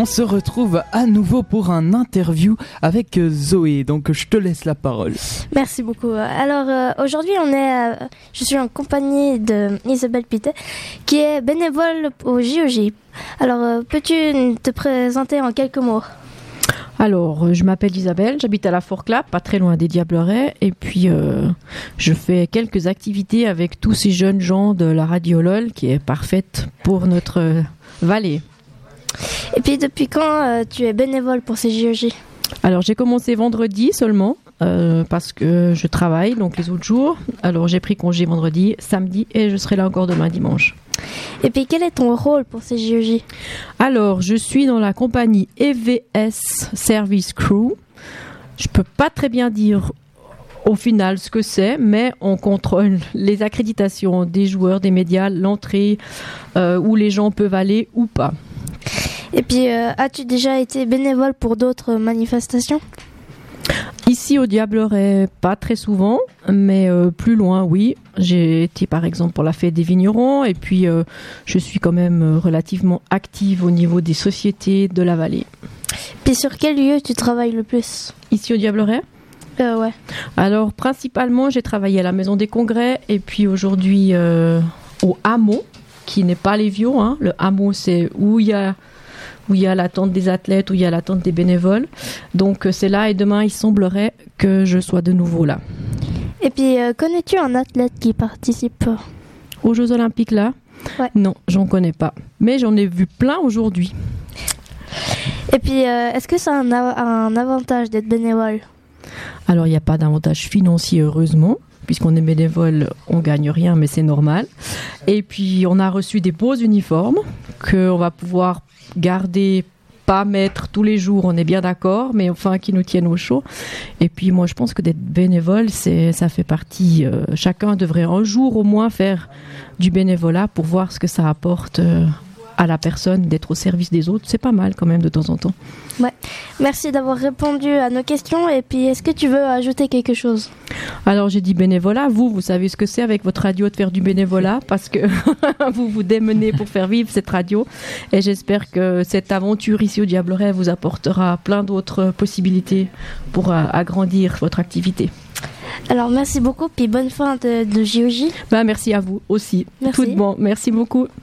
On se retrouve à nouveau pour un interview avec Zoé. Donc je te laisse la parole. Merci beaucoup. Alors euh, aujourd'hui, on est, euh, je suis en compagnie de Isabelle Pité, qui est bénévole au JOJ. Alors euh, peux-tu te présenter en quelques mots? Alors, je m'appelle Isabelle, j'habite à la Forclap, pas très loin des Diablerets, et puis je fais quelques activités avec tous ces jeunes gens de la radio LOL qui est parfaite pour notre vallée. Et puis depuis quand euh, tu es bénévole pour ces JOJ Alors j'ai commencé vendredi seulement. Euh, parce que je travaille donc les autres jours. Alors j'ai pris congé vendredi, samedi et je serai là encore demain dimanche. Et puis quel est ton rôle pour ces JOJ Alors je suis dans la compagnie EVS Service Crew. Je peux pas très bien dire au final ce que c'est, mais on contrôle les accréditations des joueurs, des médias, l'entrée, euh, où les gens peuvent aller ou pas. Et puis, euh, as-tu déjà été bénévole pour d'autres manifestations? Ici au Diableret, pas très souvent, mais euh, plus loin, oui. J'ai été par exemple pour la fête des vignerons et puis euh, je suis quand même relativement active au niveau des sociétés de la vallée. Puis sur quel lieu tu travailles le plus? Ici au Diableret ouais. Alors principalement j'ai travaillé à la maison des congrès et puis aujourd'hui au hameau qui n'est pas les vieux. Hein. Le hameau c'est où il y a où il y a l'attente des athlètes, où il y a l'attente des bénévoles. Donc euh, c'est là et demain il semblerait que je sois de nouveau là. Et puis euh, connais-tu un athlète qui participe? Aux Jeux Olympiques là? Ouais. Non, j'en connais pas. Mais j'en ai vu plein aujourd'hui. Et puis euh, est-ce que ça a un, un avantage d'être bénévole? Alors il n'y a pas d'avantage financier heureusement puisqu'on est bénévole, on gagne rien, mais c'est normal. Et puis, on a reçu des beaux uniformes qu'on va pouvoir garder pas mettre tous les jours, on est bien d'accord, mais enfin qui nous tiennent au chaud. Et puis moi je pense que d'être bénévole, ça fait partie. Euh, chacun devrait un jour au moins faire du bénévolat pour voir ce que ça apporte euh, à la personne, d'être au service des autres. C'est pas mal quand même de temps en temps. Ouais. Merci d'avoir répondu à nos questions. Et puis est-ce que tu veux ajouter quelque chose? Alors j'ai dit bénévolat. Vous, vous savez ce que c'est avec votre radio de faire du bénévolat parce que vous vous démenez pour faire vivre cette radio. Et j'espère que cette aventure ici au Diableret vous apportera plein d'autres possibilités pour euh, agrandir votre activité. Alors merci beaucoup, puis bonne fin de, de JOJ. Bah, merci à vous aussi. Merci. Tout bon. Merci beaucoup.